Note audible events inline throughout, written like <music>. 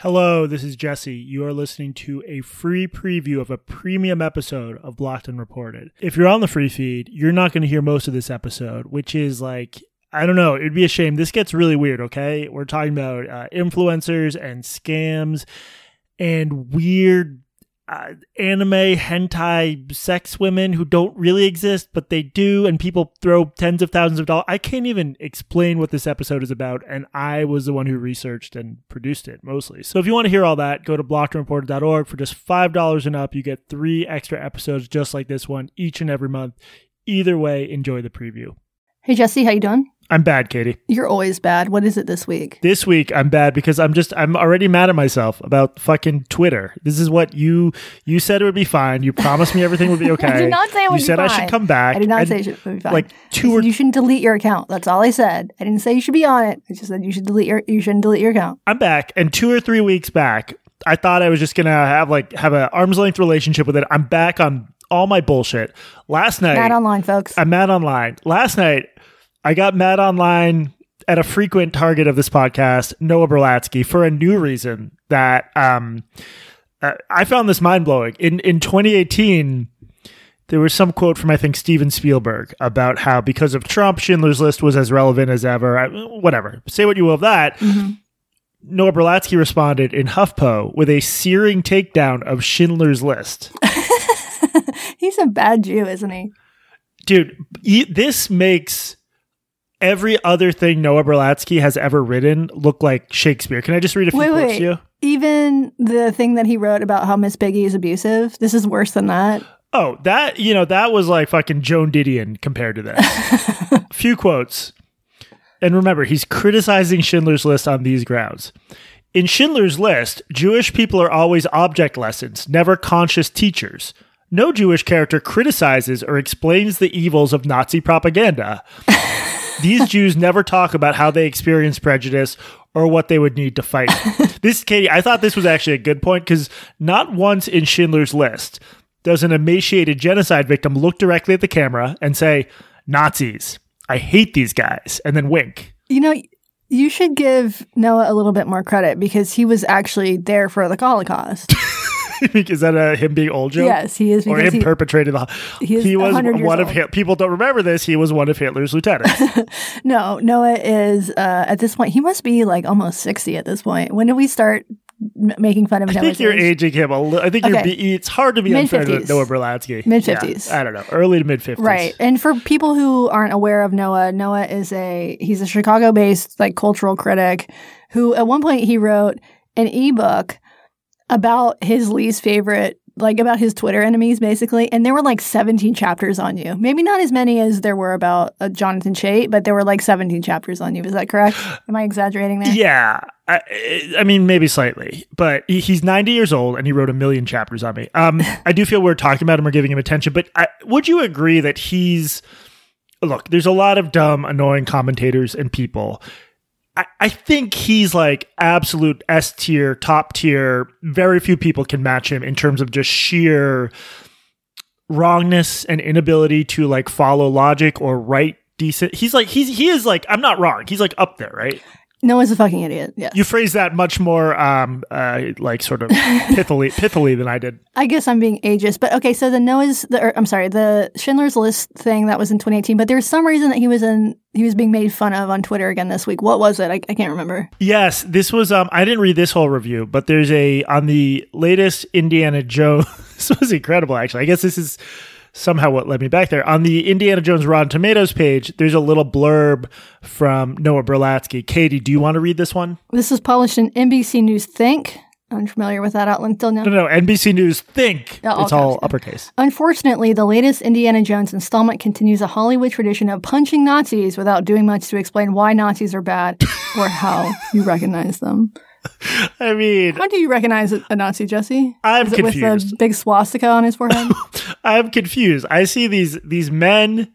Hello, this is Jesse. You are listening to a free preview of a premium episode of Blocked and Reported. If you're on the free feed, you're not going to hear most of this episode, which is like, I don't know, it'd be a shame. This gets really weird, okay? We're talking about uh, influencers and scams and weird uh, anime hentai sex women who don't really exist, but they do, and people throw tens of thousands of dollars. I can't even explain what this episode is about, and I was the one who researched and produced it mostly. So if you want to hear all that, go to blockedandreported.org. For just $5 and up, you get three extra episodes just like this one each and every month. Either way, enjoy the preview. Hey Jesse, how you doing? I'm bad, Katie. You're always bad. What is it this week? This week I'm bad because I'm just I'm already mad at myself about fucking Twitter. This is what you you said it would be fine. You promised me everything would be <laughs> okay. I did not say it would You be said I should come back. I did not and, say it should be fine. Like two or you shouldn't delete your account. That's all I said. I didn't say you should be on it. I just said you should delete your you shouldn't delete your account. I'm back, and two or three weeks back, I thought I was just gonna have like have an arm's length relationship with it. I'm back on all my bullshit. Last night, Mad online, folks. I'm mad online. Last night, I got mad online at a frequent target of this podcast, Noah Berlatsky, for a new reason that um, uh, I found this mind blowing. In in 2018, there was some quote from I think Steven Spielberg about how because of Trump, Schindler's List was as relevant as ever. I, whatever, say what you will of that. Noah Berlatsky responded in HuffPo with a searing takedown of Schindler's List. <laughs> He's a bad Jew, isn't he? dude this makes every other thing noah berlatsky has ever written look like shakespeare can i just read a few Wait, quotes wait. to you Even the thing that he wrote about how Miss Piggy is abusive. This is worse than that. oh that you know that was like fucking joan didion compared to this <laughs> few quotes and remember he's criticizing schindler's list on these grounds in schindler's list jewish people are always object lessons never conscious teachers no jewish character criticizes or explains the evils of nazi propaganda <laughs> These Jews never talk about how they experience prejudice or what they would need to fight. <laughs> this, Katie, I thought this was actually a good point because not once in Schindler's List does an emaciated genocide victim look directly at the camera and say, Nazis, I hate these guys, and then wink. You know, you should give Noah a little bit more credit because he was actually there for the Holocaust. <laughs> <laughs> is that a him being old joke? yes, he is Or him he, perpetrated the. he He was one of. Hit- people don't remember this. He was one of Hitler's lieutenants. <laughs> No, Noah is uh, at this point. He must be like almost sixty at this point. When did we start m- making fun of I think you're age? aging him a little. I think you're. Be- it's hard to be unfair to. Noah Berlatsky. Mid-fifties. Yeah, I don't know, early to mid fifties. Right. And for people who aren't aware of Noah, Noah is a he's a Chicago-based like cultural critic who at one point he wrote an ebook about his least favorite like about his Twitter enemies basically and there were like 17 chapters on you. Maybe not as many as there were about uh, Jonathan Chait, but there were like 17 chapters on you. Is that correct? Am I exaggerating there? Yeah, I, I mean maybe slightly, but he- he's 90 years old and he wrote a million chapters on me. Um, I do feel we're talking about him or giving him attention, but I, would you agree that he's look? There's a lot of dumb, annoying commentators and people. I, think he's like absolute S tier, top tier. Very few people can match him in terms of just sheer wrongness and inability to like follow logic or write decent. He's like he's he is like I'm not wrong. He's like up there, right? Noah's a fucking idiot. Yeah. You phrase that much more um uh like sort of <laughs> pithily pithily than I did. I guess I'm being ageist, but okay. So the Noah's, the, or, I'm sorry, the Schindler's List thing that was in 2018, but there was some reason that he was in, he was being made fun of on Twitter again this week. What was it? I, I can't remember. Yes, this was um I didn't read this whole review, but there's a on the latest Indiana Jones <laughs> this was incredible actually. I guess this is somehow what led me back there. On the Indiana Jones Rotten Tomatoes page, there's a little blurb from Noah Berlatsky. Katie, do you want to read this one? This was published in NBC News Think. Unfamiliar with that outlet until now. No, no, NBC News think. Oh, all it's all uppercase. Unfortunately, the latest Indiana Jones installment continues a Hollywood tradition of punching Nazis without doing much to explain why Nazis are bad or how <laughs> you recognize them. <laughs> I mean, How do you recognize a Nazi, Jesse? I'm it with confused. the big swastika on his forehead? <laughs> I'm confused. I see these these men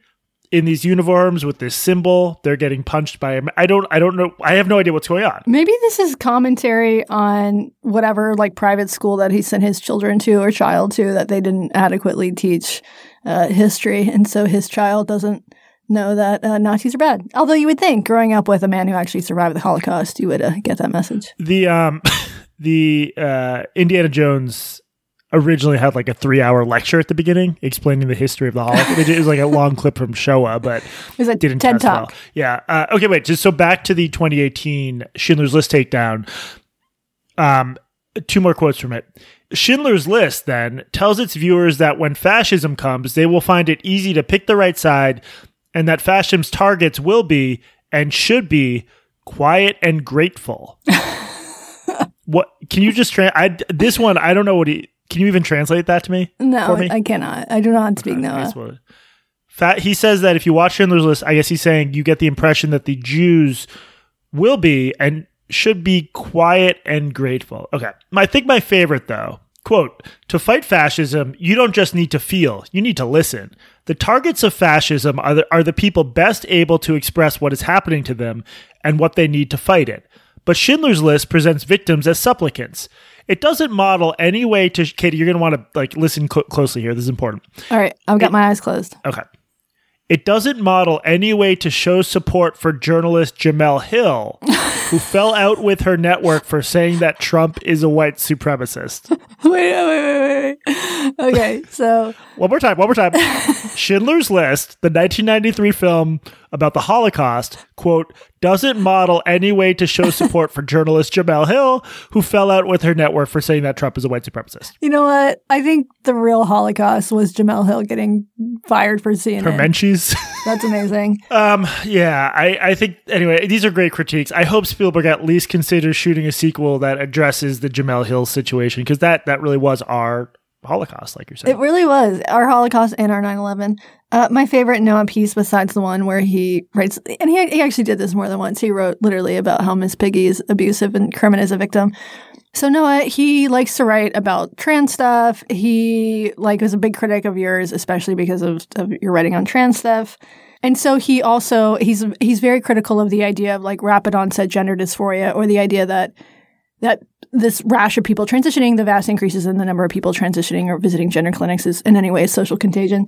in these uniforms with this symbol. They're getting punched by. I don't. I don't know. I have no idea what's going on. Maybe this is commentary on whatever like private school that he sent his children to or child to that they didn't adequately teach uh, history, and so his child doesn't know that uh, Nazis are bad. Although you would think, growing up with a man who actually survived the Holocaust, you would uh, get that message. The um, <laughs> the uh, Indiana Jones originally had like a three hour lecture at the beginning explaining the history of the Holocaust. it was like a long clip from Shoah, but <laughs> It was a didn't TED test well. Talk. Yeah. Uh, okay, wait. Just so back to the 2018 Schindler's List takedown. Um, two more quotes from it. Schindler's List then tells its viewers that when fascism comes, they will find it easy to pick the right side, and that fascism's targets will be and should be quiet and grateful. <laughs> what can you just tra- I this one I don't know what he can you even translate that to me? No, me? I cannot. I do not speak I Noah. we'll- Fat, he says that if you watch Schindler's List, I guess he's saying you get the impression that the Jews will be and should be quiet and grateful. Okay. I think my favorite, though, quote, to fight fascism, you don't just need to feel, you need to listen. The targets of fascism are the, are the people best able to express what is happening to them and what they need to fight it. But Schindler's List presents victims as supplicants. It doesn't model any way to Katie. You're going to want to like listen cl- closely here. This is important. All right, I've got my eyes closed. Okay. It doesn't model any way to show support for journalist Jemele Hill, who <laughs> fell out with her network for saying that Trump is a white supremacist. <laughs> wait, wait, wait, wait. Okay, so One more time, one more time. <laughs> Schindler's List, the 1993 film about the Holocaust, quote, doesn't model any way to show support for journalist Jemele Hill, who fell out with her network for saying that Trump is a white supremacist. you know what? I think the real Holocaust was Jemele Hill getting fired for CNN. Her menchies. <laughs> That's amazing. Um, yeah, I, I think anyway, these are great critiques. I hope Spielberg at least considers shooting a sequel that addresses the Jemele Hill situation because that that really was our Holocaust, like you're saying. It really was our Holocaust and our 9 11. Uh, my favorite Noah piece, besides the one where he writes, and he, he actually did this more than once. He wrote literally about how Miss Piggy is abusive and Kermit is a victim. So Noah, he likes to write about trans stuff. He like was a big critic of yours, especially because of, of your writing on trans stuff. And so he also he's he's very critical of the idea of like rapid onset gender dysphoria or the idea that that this rash of people transitioning, the vast increases in the number of people transitioning or visiting gender clinics is in any way a social contagion.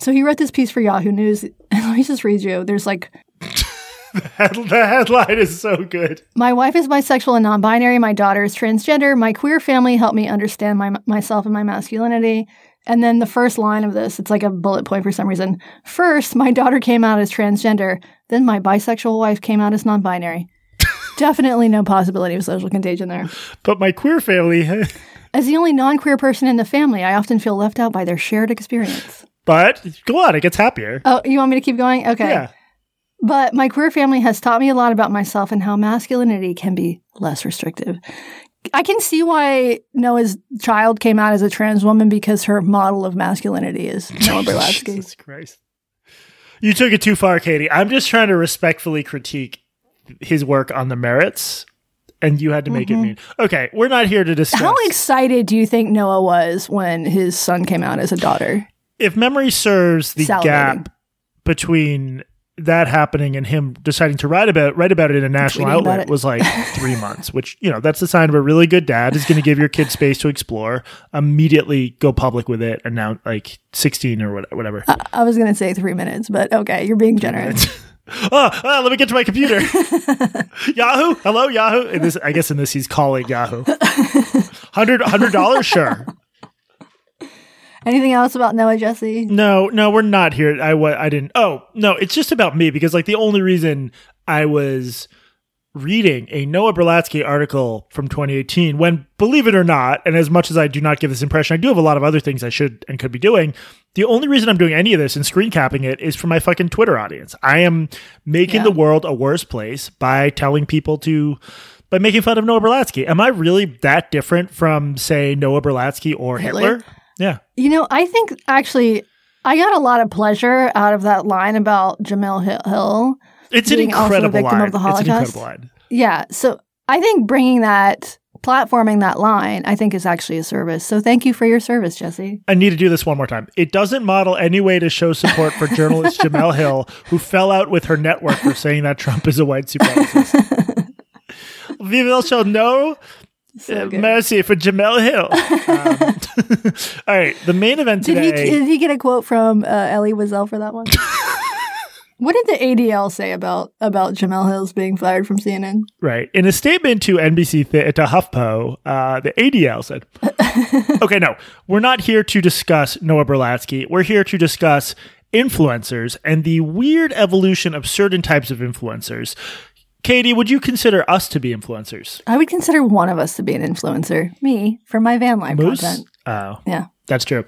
So he wrote this piece for Yahoo News. And <laughs> let me just read you. There's like, <laughs> the headline is so good. my wife is bisexual and non-binary. My daughter is transgender. My queer family helped me understand my, myself and my masculinity. And then the first line of this, it's like a bullet point for some reason. First, my daughter came out as transgender. Then my bisexual wife came out as non-binary. Definitely no possibility of social contagion there. But my queer family, <laughs> As the only non queer person in the family, I often feel left out by their shared experience. but go on, it gets happier. Oh, you want me to keep going? Okay. Yeah. But my queer family has taught me a lot about myself and how masculinity can be less restrictive. I can see why Noah's child came out as a trans woman because her model of masculinity is Noah. <laughs> Jesus Christ. You took it too far, Katie. I'm just trying to respectfully critique his work on the merits, and you had to make it mean. Okay, we're not here to discuss. Mm-hmm. How excited do you think Noah was when his son came out as a daughter? if memory serves, the Salivating. gap between that happening and him deciding to write about write about it in a national outlet was like <laughs> three months, which you know that's the sign of a really good dad is going to give your kid space to explore. Immediately go public with it, and now like sixteen or what- whatever. I was going to say three minutes, but okay, you're being generous. <laughs> oh, oh, let me get to my computer. <laughs> Yahoo, hello Yahoo. In this, I guess in this he's calling Yahoo. Hundred hundred dollars, sure. Anything else about Noah Jesse? No, no, we're not here. I wa- I didn't. Oh, no, it's just about me because like the only reason I was reading a Noah Berlatsky article from 2018 when believe it or not, and as much as I do not give this impression, I do have a lot of other things I should and could be doing. The only reason I'm doing any of this and screen capping it is for my fucking Twitter audience. I am making Yeah. the world a worse place by telling people to by making fun of Noah Berlatsky. Am I really that different from say Noah Berlatsky or Hitler? Hitler? Yeah. You know, I think actually I got a lot of pleasure out of that line about Jemele Hill-. It's an incredible victim line. of the It's an Holocaust. incredible line. Yeah. So I think bringing that, platforming that line, I think is actually a service. So thank you for your service, Jesse. I need to do this one more time. It doesn't model any way to show support for journalist <laughs> Jemele Hill, who fell out with her network for saying that Trump is a white supremacist. We will show no So mercy for Jemele Hill. <laughs> Um, <laughs> all right, the main event Did he, today. did he get a quote from uh, Elie Wiesel for that one? <laughs> What did the ADL say about about Jemele Hills being fired from CNN? Right. In a statement to NBC th- to HuffPo, uh, the ADL said, "Okay, no, we're not here to discuss Noah Berlatsky. We're here to discuss influencers and the weird evolution of certain types of influencers." Katie, would you consider us to be influencers? I would consider one of us to be an influencer. Me for my van life Moose? content. Oh, Yeah. that's true.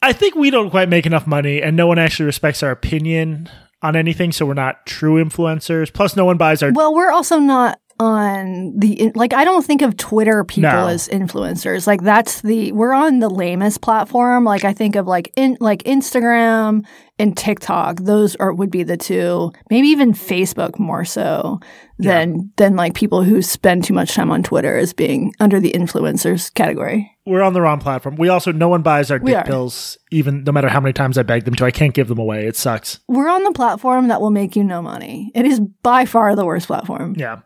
I think we don't quite make enough money, and no one actually respects our opinion on anything, so we're not true influencers. Plus, no one buys our. Well, we're also not on the like I don't think of Twitter people No. as influencers. Like that's the we're on the lamest platform. Like I think of like in like Instagram and TikTok. Those are would be the two. Maybe even Facebook more so than than like people who spend too much time on Twitter as being under the influencers category. we're on the wrong platform. We also no one buys our We dick are. pills, even no matter how many times I beg them to. I can't give them away. It sucks. We're on the platform that will make you no money. It is by far the worst platform. Yeah.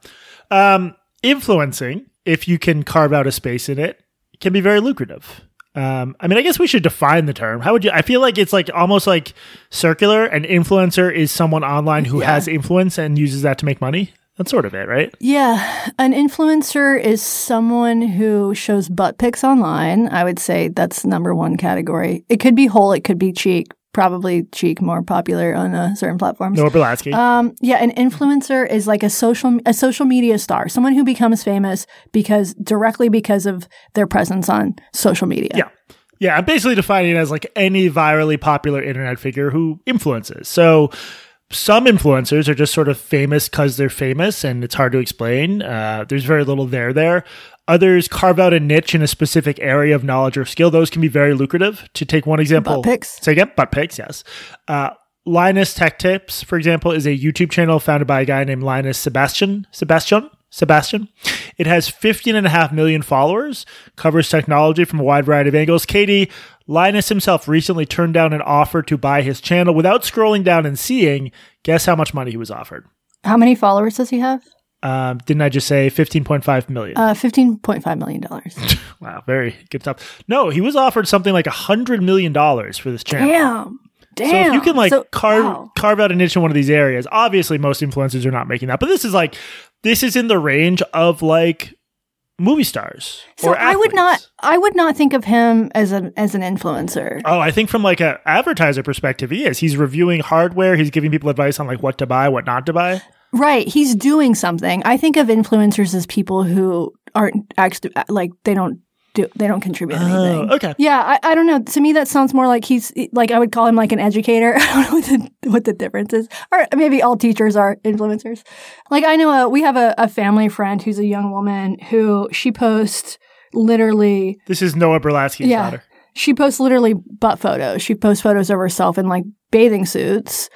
Um, influencing, if you can carve out a space in it, can be very lucrative. Um, I mean, I guess we should define the term. How would you? I feel like it's like almost like circular. An influencer is someone online who Yeah. has influence and uses that to make money. That's sort of it, right? Yeah, an influencer is someone who shows butt pics online. I would say that's number one category. It could be whole, it could be cheek. Probably cheek more popular on uh, certain platforms. Noah Berlatsky. Um, yeah, an influencer is like a social a social media star, someone who becomes famous because directly because of their presence on social media. Yeah. Yeah, I'm basically defining it as like any virally popular internet figure who influences. So some influencers are just sort of famous because they're famous and it's hard to explain. Uh, there's very little there there. Others carve out a niche in a specific area of knowledge or skill. Those can be very lucrative. To take one example, Butt pics. Say again, butt pics, yes. Uh, Linus Tech Tips, for example, is a YouTube channel founded by a guy named Linus Sebastian. Sebastian? Sebastian. It has 15 and a half million followers, covers technology from a wide variety of angles. Katie, Linus himself recently turned down an offer to buy his channel without scrolling down and seeing. Guess how much money he was offered? How many followers does he have? Um, didn't I just say 15.5 million? Uh, fifteen point five million dollars. <laughs> wow, very good stuff. No, he was offered something like a hundred million dollars for this channel. Damn. Damn. So if you can like So- carve wow. carve out a niche in one of these areas, obviously most influencers are not making that, but this is like this is in the range of like movie stars. So or I would not. I would not think of him as an as an influencer. Oh, I think from like a advertiser perspective, he is. He's reviewing hardware. He's giving people advice on like what to buy, what not to buy. Right, he's doing something. I think of influencers as people who aren't actually like they don't do they don't contribute oh, anything. Oh, okay. Yeah, I, I don't know. To me, that sounds more like he's like I would call him like an educator. <laughs> I don't know what the, what the difference is, or maybe all teachers are influencers. Like I know a, we have a, a family friend who's a young woman who she posts literally This is Noah Berlatsky's Yeah. daughter. she posts literally butt photos. She posts photos of herself in like bathing suits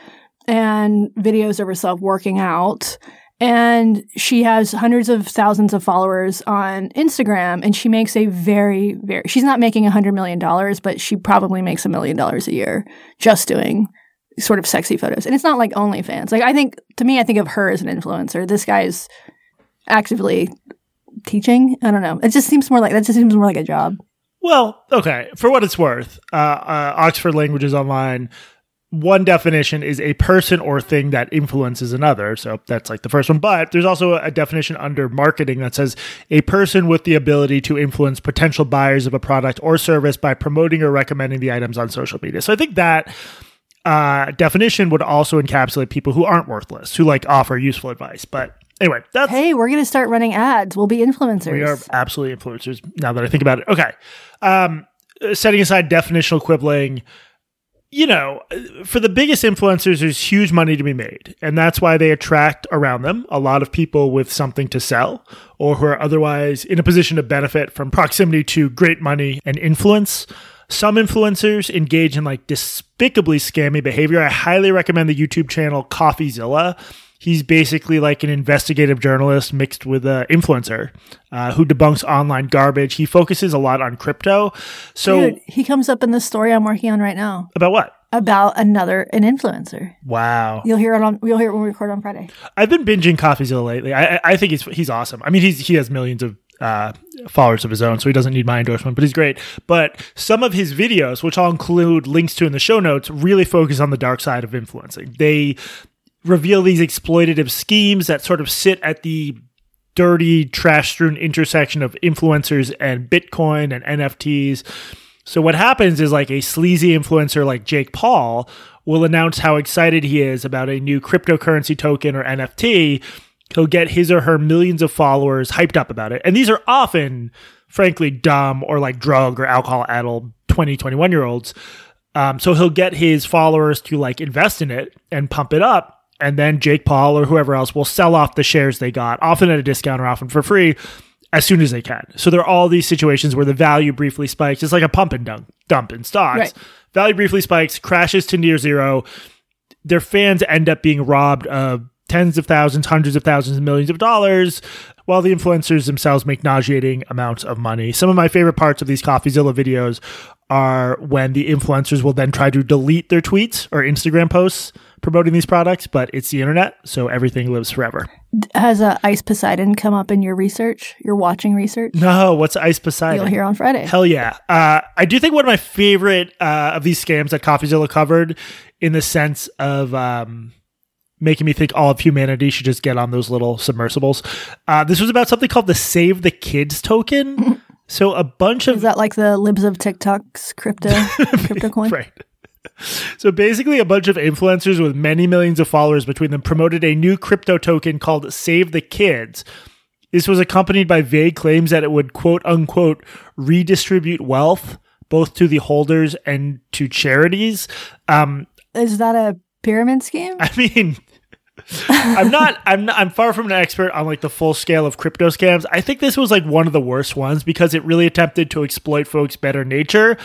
and videos of herself working out. And she has hundreds of thousands of followers on Instagram and she makes a very, very, she's not making a hundred million dollars, but she probably makes a million dollars a year just doing sort of sexy photos. And it's not like OnlyFans. Like I think, to me, I think of her as an influencer. This guy is actively teaching. I don't know. It just seems more like, that just seems more like a job. Well, okay. For what it's worth, uh, uh, Oxford Languages Online, one definition is a person or thing that influences another. So that's like the first one. But there's also a definition under marketing that says a person with the ability to influence potential buyers of a product or service by promoting or recommending the items on social media. So I think that uh, definition would also encapsulate people who aren't worthless, who like offer useful advice. But anyway, that's Hey, we're going to start running ads. We'll be influencers. we are absolutely influencers now that I think about it. Okay. Um, setting aside definitional quibbling, you know, uh, for the biggest influencers, there's huge money to be made. And that's why they attract around them a lot of people with something to sell or who are otherwise in a position to benefit from proximity to great money and influence. Some influencers engage in like despicably scammy behavior. I highly recommend the YouTube channel CoffeeZilla. He's basically like an investigative journalist mixed with an influencer uh, who debunks online garbage. He focuses a lot on crypto. So Dude, he comes up in the story I'm working on right now about what? about another an influencer. Wow. You'll hear it on you'll hear it when we record on Friday. I've been binging CoffeeZilla lately. I, I think he's he's awesome. I mean, he's he has millions of uh, followers of his own, so he doesn't need my endorsement, but he's great. But some of his videos, which I'll include links to in the show notes, really focus on the dark side of influencing. They reveal these exploitative schemes that sort of sit at the dirty, trash strewn intersection of influencers and Bitcoin and NFTs. So what happens is like a sleazy influencer like Jake Paul will announce how excited he is about a new cryptocurrency token or NFT. He'll get his or her millions of followers hyped up about it. And these are often, frankly, dumb or like drug or alcohol addled 20, 21 year olds. Um, so he'll get his followers to like invest in it and pump it up. And then Jake Paul or whoever else will sell off the shares they got, often at a discount or often for free, as soon as they can. So there are all these situations where the value briefly spikes. It's like a pump and dump, dump in stocks. Right. Value briefly spikes, crashes to near zero. Their fans end up being robbed of tens of thousands, hundreds of thousands, millions of dollars, while the influencers themselves make nauseating amounts of money. Some of my favorite parts of these CoffeeZilla videos are when the influencers will then try to delete their tweets or Instagram posts promoting these products, but it's the internet, so everything lives forever. Has uh, Ice Poseidon come up in your research, your watching research? No, what's Ice Poseidon? You'll hear on Friday. Hell yeah. Uh, I do think one of my favorite uh, of these scams that CoffeeZilla covered in the sense of um, making me think all of humanity should just get on those little submersibles. Uh, this was about something called the Save the Kids token. <laughs> so a bunch of Is that like the libs of TikTok's crypto <laughs> crypto coin? Right. So basically, a bunch of influencers with many millions of followers between them promoted a new crypto token called Save the Kids. This was accompanied by vague claims that it would quote unquote redistribute wealth both to the holders and to charities. Um, Is that a pyramid scheme? I mean, I'm not. I'm. Not, I'm far from an expert on like the full scale of crypto scams. I think this was like one of the worst ones because it really attempted to exploit folks' better nature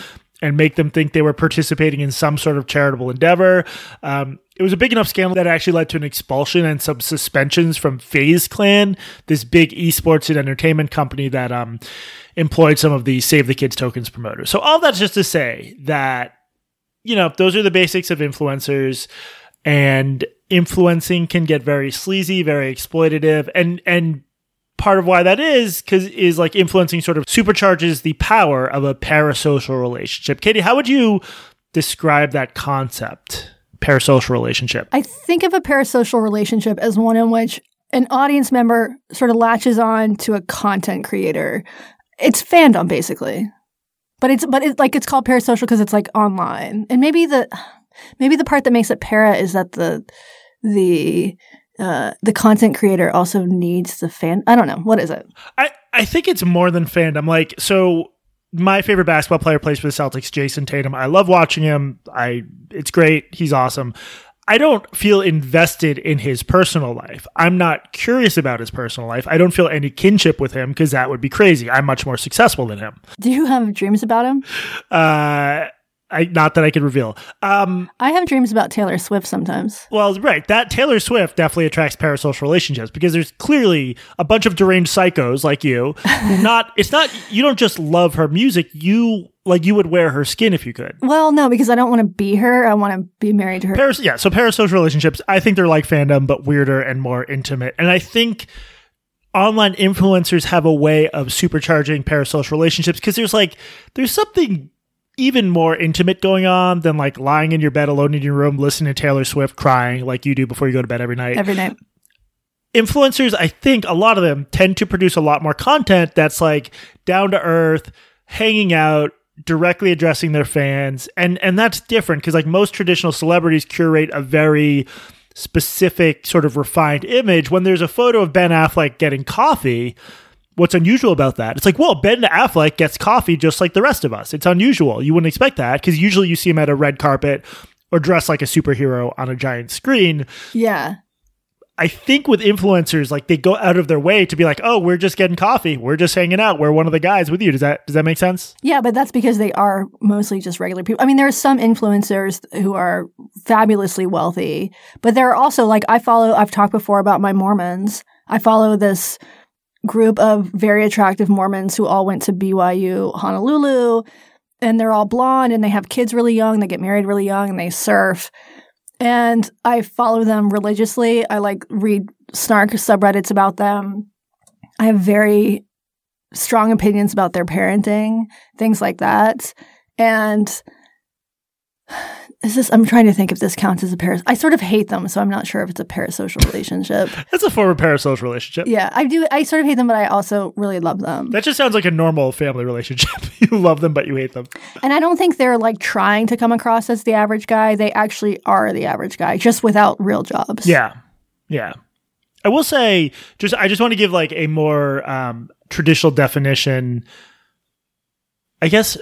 and make them think they were participating in some sort of charitable endeavor. Um, it was a big enough scandal that actually led to an expulsion and some suspensions from FaZe Clan, this big esports and entertainment company that um, employed some of the Save the Kids tokens promoters. So all that's just to say that you know those are the basics of influencers and influencing can get very sleazy very exploitative and and part of why that is because is like influencing sort of supercharges the power of a parasocial relationship katie how would you describe that concept parasocial relationship I think of a parasocial relationship as one in which an audience member sort of latches on to a content creator. It's fandom basically. But it's but it's like it's called parasocial because it's like online. And maybe the maybe the part that makes it para is that the the uh, the content creator also needs the fan. I don't know what is it. I, I think it's more than fandom. Like, so my favorite basketball player plays for the Celtics, Jayson Tatum. I love watching him. I it's great. He's awesome. I don't feel invested in his personal life. I'm not curious about his personal life. I don't feel any kinship with him because that would be crazy. I'm much more successful than him. Do you have dreams about him? Uh, I not that I could reveal. Um, I have dreams about Taylor Swift sometimes. Well, right. That Taylor Swift definitely attracts parasocial relationships because there's clearly a bunch of deranged psychos like you. <laughs> not it's not you don't just love her music. You like you would wear her skin if you could. Well, no, because I don't want to be her. I want to be married to her. Paras- yeah. So parasocial relationships. I think they're like fandom, but weirder and more intimate. And I think online influencers have a way of supercharging parasocial relationships because there's like there's something even more intimate going on than like lying in your bed alone in your room listening to Taylor Swift crying like you do before you go to bed every night. Every night. Influencers, I think a lot of them tend to produce a lot more content that's like down to earth, hanging out, directly addressing their fans. And and that's different because like most traditional celebrities curate a very specific sort of refined image when there's a photo of Ben Affleck getting coffee what's unusual about that? It's like, well, Ben Affleck gets coffee just like the rest of us. It's unusual. You wouldn't expect that because usually you see him at a red carpet or dressed like a superhero on a giant screen. Yeah. I think with influencers, like they go out of their way to be like, "Oh, we're just getting coffee. We're just hanging out. We're one of the guys with you." Does that does that make sense? Yeah, but that's because they are mostly just regular people. I mean, there are some influencers who are fabulously wealthy, but there are also like I follow. I've talked before about my Mormons. I follow this group of very attractive Mormons who all went to BYU Honolulu, and they're all blonde and they have kids really young. They get married really young and they surf. And I follow them religiously. I like read snark subreddits about them. I have very strong opinions about their parenting, things like that. And is this I'm trying to think if this counts as a paras I sort of hate them, so I'm not sure if it's a parasocial relationship. <laughs> That's a form of parasocial relationship. yeah, I do I sort of hate them, but I also really love them. That just sounds like a normal family relationship. <laughs> you love them, but you hate them. And I don't think they're like trying to come across as the average guy. They actually are the average guy, just without real jobs. Yeah. Yeah. I will say, just I just want to give like a more um, traditional definition. I guess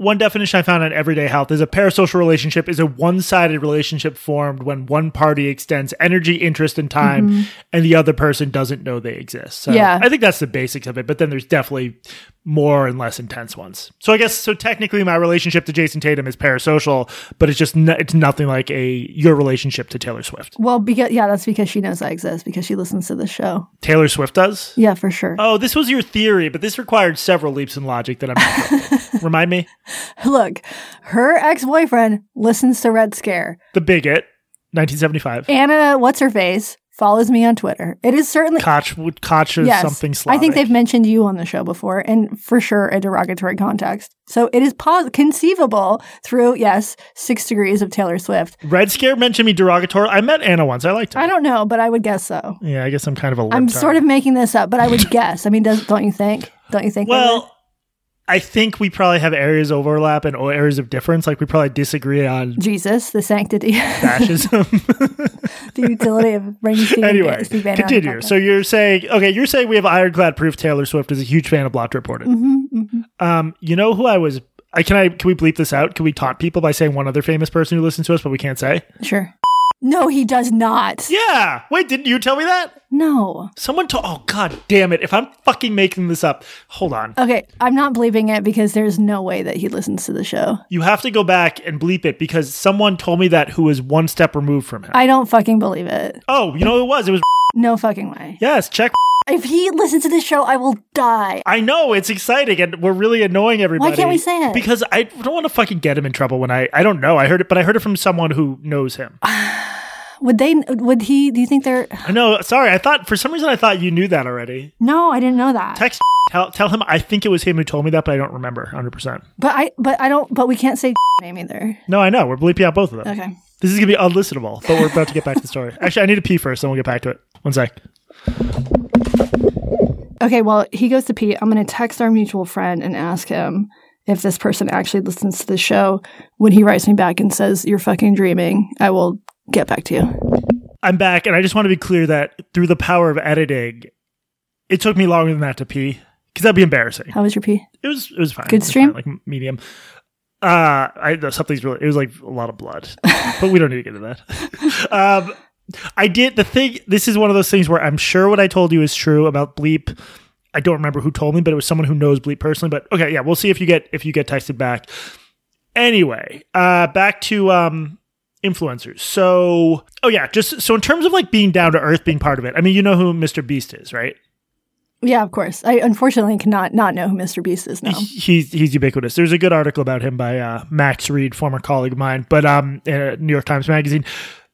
one definition I found on Everyday Health is a parasocial relationship is a one-sided relationship formed when one party extends energy, interest, and time, mm-hmm. and the other person doesn't know they exist. So Yeah. I think that's the basics of it. But then there's definitely more and less intense ones. So I guess so. Technically, my relationship to Jayson Tatum is parasocial, but it's just no, it's nothing like a your relationship to Taylor Swift. Well, because yeah, that's because she knows I exist because she listens to the show. Taylor Swift does. Yeah, for sure. Oh, this was your theory, but this required several leaps in logic that I'm not. <laughs> Remind me? Look, her ex-boyfriend listens to Red Scare. The Bigot, 1975. Anna, what's her face, follows me on Twitter. It is certainly Koch, Koch is yes. something I think they've mentioned you on the show before, and for sure a derogatory context. So it is pos- conceivable through yes, six degrees of Taylor Swift. Red Scare mentioned me derogatory. I met Anna once. I liked her. I don't know, but I would guess so. yeah, I guess I'm kind of a I'm sort of making this up, but I would <laughs> guess. I mean, does don't you think? Don't you think? Well, I think we probably have areas of overlap and areas of difference. Like we probably disagree on Jesus, the sanctity, <laughs> fascism. <laughs> the utility of bringing anyway, Steve Bannon on the continue. So you're saying, okay, you're saying we have ironclad proof Taylor Swift is a huge fan of Blocked Reported. Mm-hmm, Um, you know who I was? I can I can we bleep this out? Can we taunt people by saying one other famous person who listens to us, but we can't say? sure. No, he does not. Yeah. Wait, didn't you tell me that? No. Someone told. Oh God damn it! If I'm fucking making this up, hold on. Okay, I'm not believing it because there's no way that he listens to the show. You have to go back and bleep it because someone told me that who was one step removed from him. I don't fucking believe it. oh, you know who it was? It was No fucking way. yes. Check. If he listens to this show, I will die. I know it's exciting and we're really annoying everybody. Why can't we say it? Because I don't want to fucking get him in trouble when I I don't know. I heard it, but I heard it from someone who knows him. <sighs> <sighs> <sighs> Would they? Would he? Do you think they're? I know. Sorry, I thought for some reason I thought you knew that already. No, I didn't know that. Text <laughs> tell tell him I think it was him who told me that, but I don't remember 100. percent But I. But I don't. But we can't say <laughs> name either. No, I know. We're bleeping out both of them. Okay. This is gonna be unlistenable, but we're about to get back to the story. <laughs> Actually, I need to pee first, then we'll get back to it. One sec. Okay. Well, he goes to pee. I'm going to text our mutual friend and ask him if this person actually listens to the show. When he writes me back and says you're fucking dreaming, I will get back to you. I'm back, and I just want to be clear that through the power of editing, it took me longer than that to pee because that'd be embarrassing. How was your pee? It was it was fine. Good was stream? fine, like medium. Uh, I something's really. It was like a lot of blood, <laughs> but we don't need to get into that. um, I did the thing. This is one of those things where I'm sure what I told you is true about bleep. I don't remember who told me, but it was someone who knows bleep personally. But okay, yeah, we'll see if you get if you get texted back. Anyway, uh, back to um influencers. So, oh yeah, just so in terms of like being down to earth, being part of it. I mean, you know who Mr. Beast is, right? Yeah, of course. I unfortunately cannot not know who Mr. Beast is now. he's he's ubiquitous. There's a good article about him by uh, Max Read, former colleague of mine, but um, in New York Times Magazine.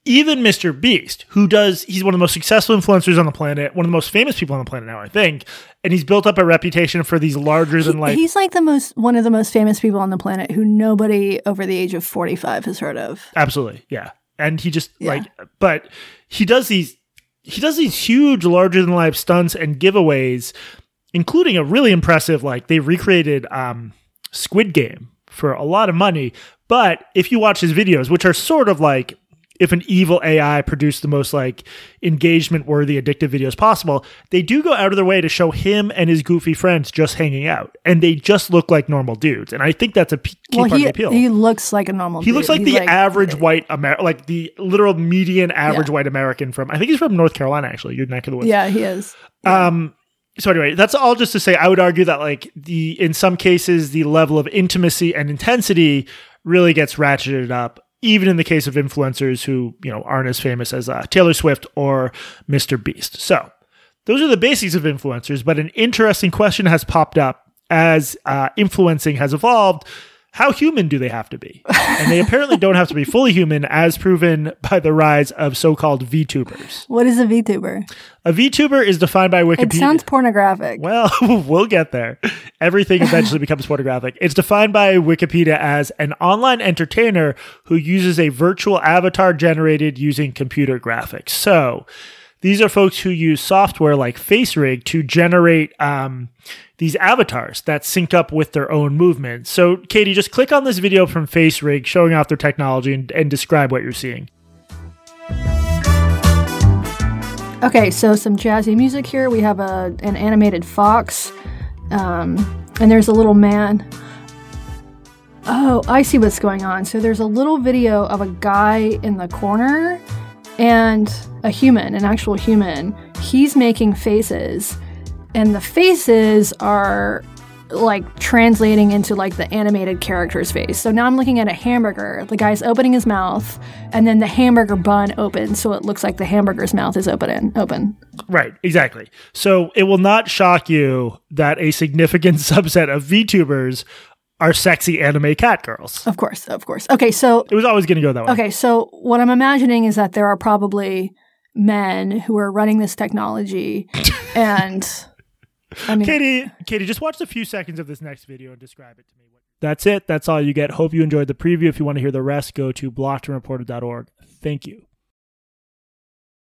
Even Mr. Beast, who does, he's one of the most successful influencers on the planet, one of the most famous people on the planet now, I think, and he's built up a reputation for these larger than life. He's like the most one of the most famous people on the planet who nobody over the age of 45 has heard of. Absolutely, yeah. And he just Yeah. like, but he does these, he does these huge, larger than life stunts and giveaways, including a really impressive. Like they recreated um, Squid Game for a lot of money. But if you watch his videos, which are sort of like if an evil AI produced the most like engagement worthy addictive videos possible, they do go out of their way to show him and his goofy friends just hanging out, and they just look like normal dudes. And I think that's a key well, part he of the appeal. he looks like a normal. He looks like He's the average white Amer, like the literal median average Yeah. white American from. I think he's from North Carolina, actually. Your neck of the woods. Yeah, he is. Um. So anyway, that's all just to say. I would argue that like the in some cases the level of intimacy and intensity really gets ratcheted up, even in the case of influencers who you know aren't as famous as uh, Taylor Swift or Mr. Beast. So those are the basics of influencers. But an interesting question has popped up as uh, influencing has evolved. How human do they have to be? And they apparently don't have to be fully human, as proven by the rise of so called VTubers. What is a VTuber? A VTuber is defined by Wikipedia. It sounds pornographic. Well, <laughs> we'll get there. Everything eventually becomes pornographic. It's defined by Wikipedia as an online entertainer who uses a virtual avatar generated using computer graphics. So, these are folks who use software like FaceRig to generate um, these avatars that sync up with their own movements. So, Katie, just click on this video from FaceRig showing off their technology and, and describe what you're seeing. Okay, so some jazzy music here. We have a an animated fox, um, and there's a little man. Oh, I see what's going on. So there's a little video of a guy in the corner and a human, an actual human. He's making faces, and the faces are like translating into like the animated character's face. So now I'm looking at a hamburger. The guy's opening his mouth, and then the hamburger bun opens, so it looks like the hamburger's mouth is open. Open. Right, exactly. So it will not shock you that a significant <laughs> subset of VTubers are sexy anime cat girls. Of course, of course. Okay, so It was always going to go that way. okay, so what I'm imagining is that there are probably men who are running this technology, <laughs> and I mean, Katie, Katie, just watch a few seconds of this next video and describe it to me. That's it. That's all you get. Hope you enjoyed the preview. If you want to hear the rest, go to blockedandreported.org. Thank you.